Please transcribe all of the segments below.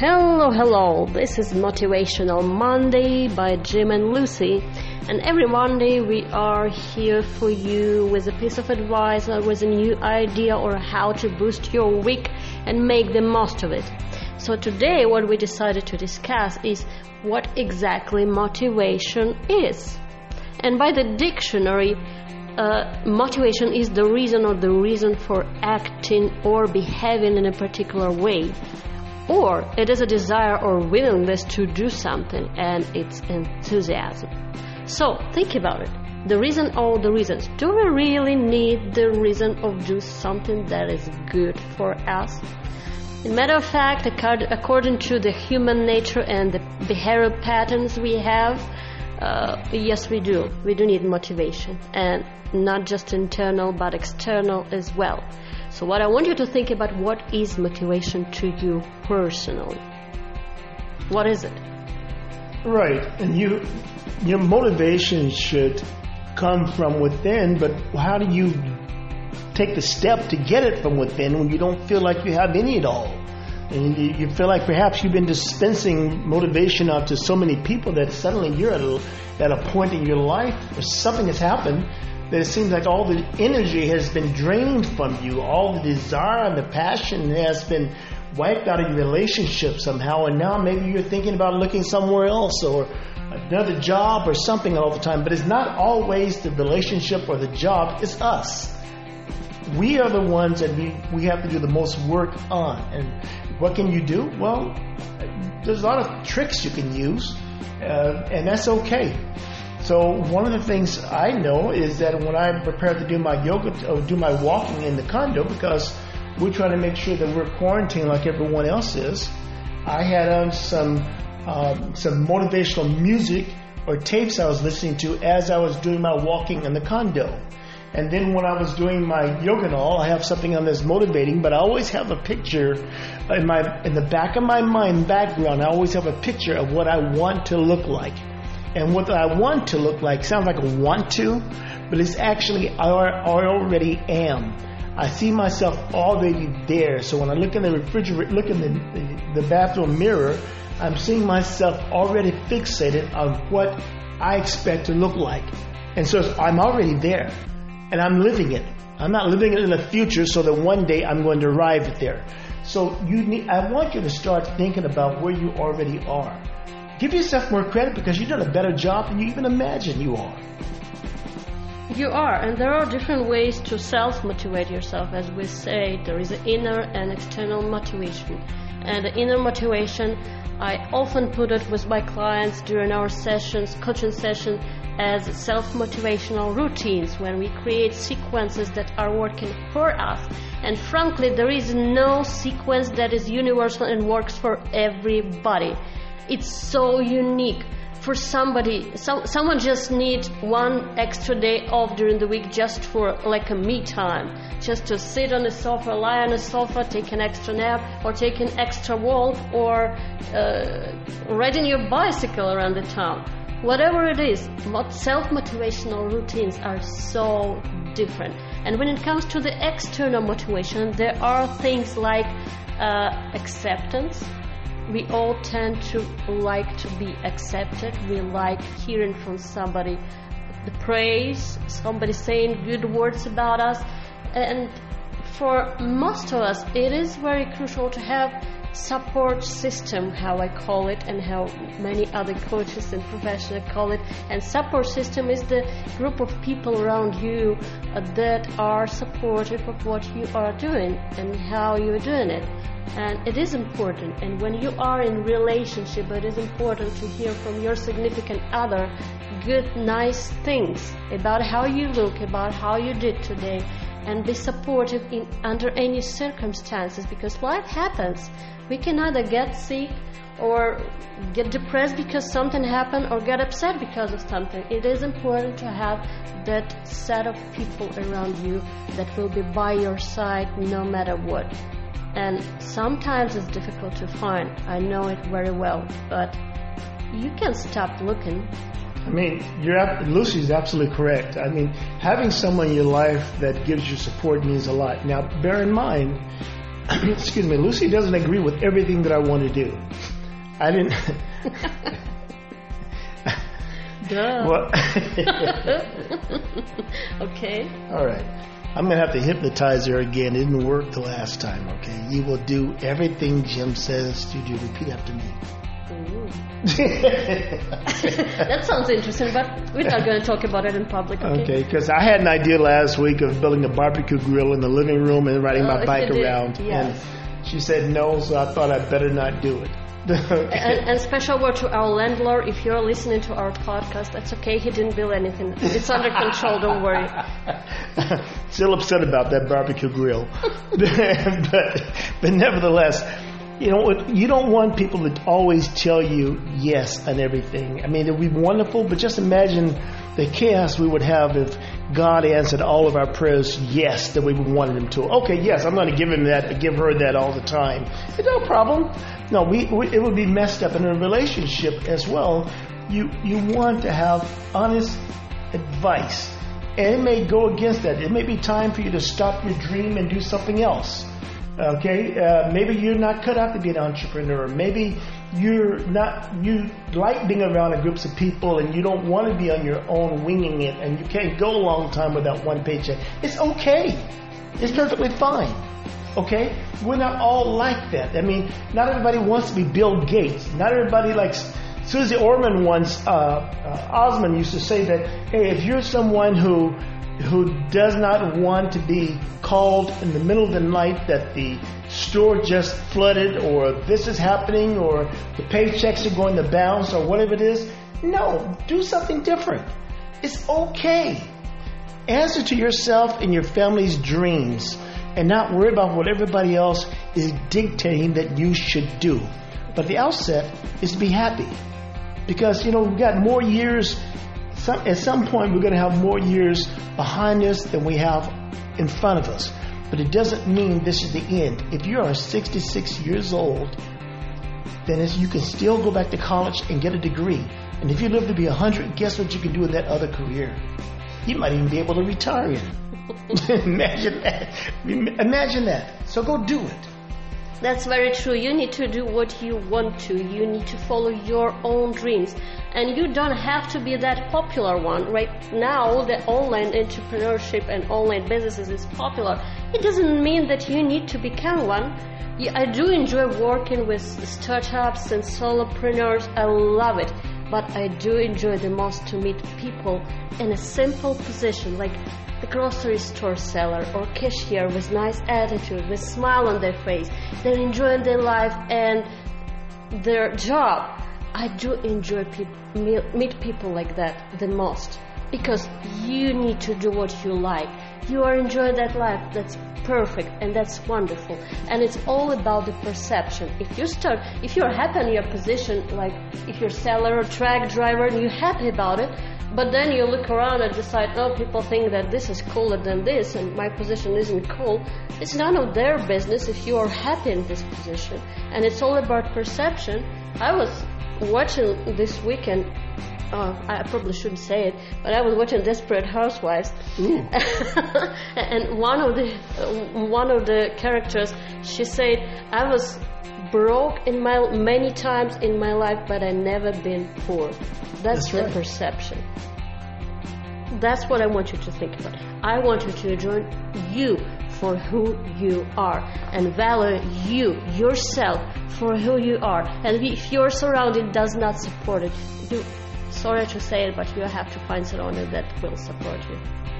Hello, hello. This is Motivational Monday by Jim and Lucy. And every Monday we are here for you with a piece of advice or with a new idea or how to boost your week and make the most of it. So today what we decided to discuss is what exactly motivation is. And by the dictionary, uh, motivation is the reason or the reason for acting or behaving in a particular way or it is a desire or willingness to do something and it's enthusiasm. So think about it. The reason or the reasons. Do we really need the reason of do something that is good for us? In matter of fact, according to the human nature and the behavioral patterns we have, uh, yes, we do. We do need motivation, and not just internal but external as well. So what I want you to think about what is motivation to you personally? What is it? Right. And you your motivation should come from within, but how do you take the step to get it from within when you don't feel like you have any at all? And you, feel like perhaps you've been dispensing motivation out to so many people that suddenly you're at a, at a point in your life or something has happened that it seems like all the energy has been drained from you, all the desire and the passion has been wiped out of your relationship somehow, and now maybe you're thinking about looking somewhere else or another job or something all the time. But it's not always the relationship or the job, it's us. We are the ones that we, we have to do the most work on. And what can you do? Well, there's a lot of tricks you can use, uh, and that's okay. So one of the things I know is that when I prepare to do my yoga, or do my walking in the condo, because we're trying to make sure that we're quarantined like everyone else is, I had on some um, some motivational music or tapes I was listening to as I was doing my walking in the condo. And then when I was doing my yoga and all, I have something on that's motivating, but I always have a picture in my in the back of my mind background. I always have a picture of what I want to look like and what I want to look like sounds like a want to, but it's actually I, I already am. I see myself already there. So when I look in the refrigerator, look in the, the, bathroom mirror, I'm seeing myself already fixated on what I expect to look like. And so I'm already there and I'm living it. I'm not living it in the future so that one day I'm going to arrive there. So you need, I want you to start thinking about where you already are. Give yourself more credit because you've done a better job than you even imagine you are. You are, and there are different ways to self motivate yourself. As we say, there is an inner and external motivation. And the inner motivation, I often put it with my clients during our sessions, coaching sessions, as self motivational routines when we create sequences that are working for us. And frankly, there is no sequence that is universal and works for everybody it's so unique for somebody some, someone just needs one extra day off during the week just for like a me time. Just to sit on the sofa lie on the sofa take an extra nap or take an extra walk or uh, riding your bicycle around the town. Whatever it is what self-motivational routines are so different. And when it comes to the external motivation there are things like uh, acceptance we all tend to like to be accepted. We like hearing from somebody the praise, somebody saying good words about us. And for most of us, it is very crucial to have support system, how I call it, and how many other coaches and professionals call it. And support system is the group of people around you uh, that are supportive of what you are doing and how you're doing it and it is important. And when you are in relationship it is important to hear from your significant other good nice things about how you look about how you did today and be supportive in under any circumstances because life happens. We can either get sick or get depressed because something happened or get upset because of something. It is important to have that set of people around you that will be by your side no matter what and sometimes it's difficult to find. I know it very well, but you can stop looking. I mean, you're Lucy's absolutely correct. I mean, having someone in your life that gives you support means a lot. Now, bear in mind, excuse me, Lucy doesn't agree with everything that I want to do. I didn't. Duh. well, okay. all right. I'm gonna have to hypnotize her again. It didn't work the last time. Okay, you will do everything Jim says to do. Repeat after me. That sounds interesting, but we're not going to talk about it in public. Okay. Okay, because I had an idea last week of building a barbecue grill in the living room and riding Oh, my bike around. yes. And she said no, so I thought I'd better not do it. okay. And, and special word to our landlord. If you're listening to our podcast, that's okay. He didn't build anything. It's under control. Don't worry. Still upset about that barbecue grill, but but nevertheless, you know what? You don't want people to always tell you yes on everything. I mean, it would be wonderful, but just imagine the chaos we would have if God answered all of our prayers yes that we wanted Him to. Okay, yes, I'm going to give him that, give her that all the time. No problem. No, we, we it would be messed up in a relationship as well. You you want to have honest advice. And it may go against that. It may be time for you to stop your dream and do something else. Okay, uh, maybe you're not cut out to be an entrepreneur. Maybe you're not you like being around a groups of people and you don't want to be on your own winging it and you can't go a long time without one paycheck. It's okay. It's perfectly fine. Okay, we're not all like that. I mean, not everybody wants to be Bill Gates. Not everybody likes. Suze Orman once, uh, uh, Osmond used to say that, hey, if you're someone who who does not want to be called in the middle of the night that the store just flooded or this is happening or the paychecks are going to bounce or whatever it is, no, do something different. It's okay. Answer to yourself and your family's dreams and not worry about what everybody else is dictating that you should do. But the outset is to be happy. Because, you know, we've got more years, some, at some point, we're going to have more years behind us than we have in front of us. But it doesn't mean this is the end. If you are 66 years old, then you can still go back to college and get a degree. And if you live to be 100, guess what you can do in that other career? You might even be able to retire in. Imagine that. Imagine that. So go do it. That's very true. You need to do what you want to. You need to follow your own dreams. And you don't have to be that popular one. Right now, the online entrepreneurship and online businesses is popular. It doesn't mean that you need to become one. I do enjoy working with startups and solopreneurs. I love it. But I do enjoy the most to meet people in a simple position like grocery store seller or cashier with nice attitude, with smile on their face. They're enjoying their life and their job. I do enjoy meet, meet people like that the most because you need to do what you like. You are enjoying that life. That's perfect and that's wonderful. And it's all about the perception. If you start, if you're happy in your position, like if you're seller or truck driver and you're happy about it, but then you look around and decide, oh, people think that this is cooler than this and my position isn't cool. It's none of their business if you are happy in this position. And it's all about perception. I was watching this weekend, uh, I probably shouldn't say it, but I was watching Desperate Housewives. and one of the uh, one of the characters, she said, I was broke in my many times in my life, but I never been poor. That's, That's the right. perception. That's what I want you to think about. I want you to enjoy you for who you are and value you yourself for who you are. And if your surrounding does not support it, you sorry to say it, but you have to find surrounding that will support you.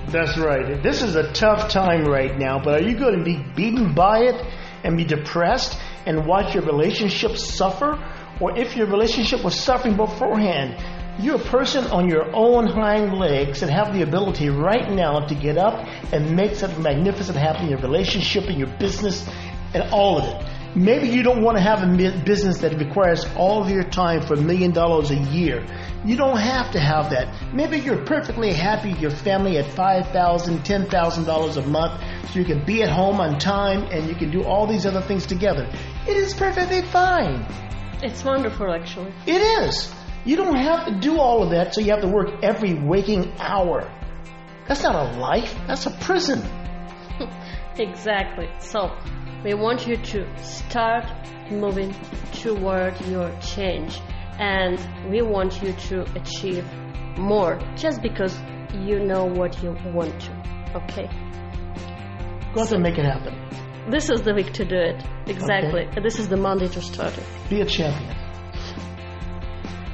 That's right. This is a tough time right now, but are you going to be beaten by it and be depressed and watch your relationship suffer? Or if your relationship was suffering beforehand, you're a person on your own hind legs and have the ability right now to get up and make something magnificent happen in your relationship, in your business, and all of it. Maybe you don't want to have a business that requires all of your time for a million dollars a year. You don't have to have that. Maybe you're perfectly happy with your family at $5,000, $10,000 a month so you can be at home on time and you can do all these other things together. It is perfectly fine. It's wonderful, actually. It is. You don't have to do all of that so you have to work every waking hour. That's not a life, that's a prison. Exactly. So, We want you to start moving toward your change. And we want you to achieve more just because you know what you want to. Okay? Go out and make it happen. This is the week to do it. Exactly. Okay. This is the Monday to start it. Be a champion.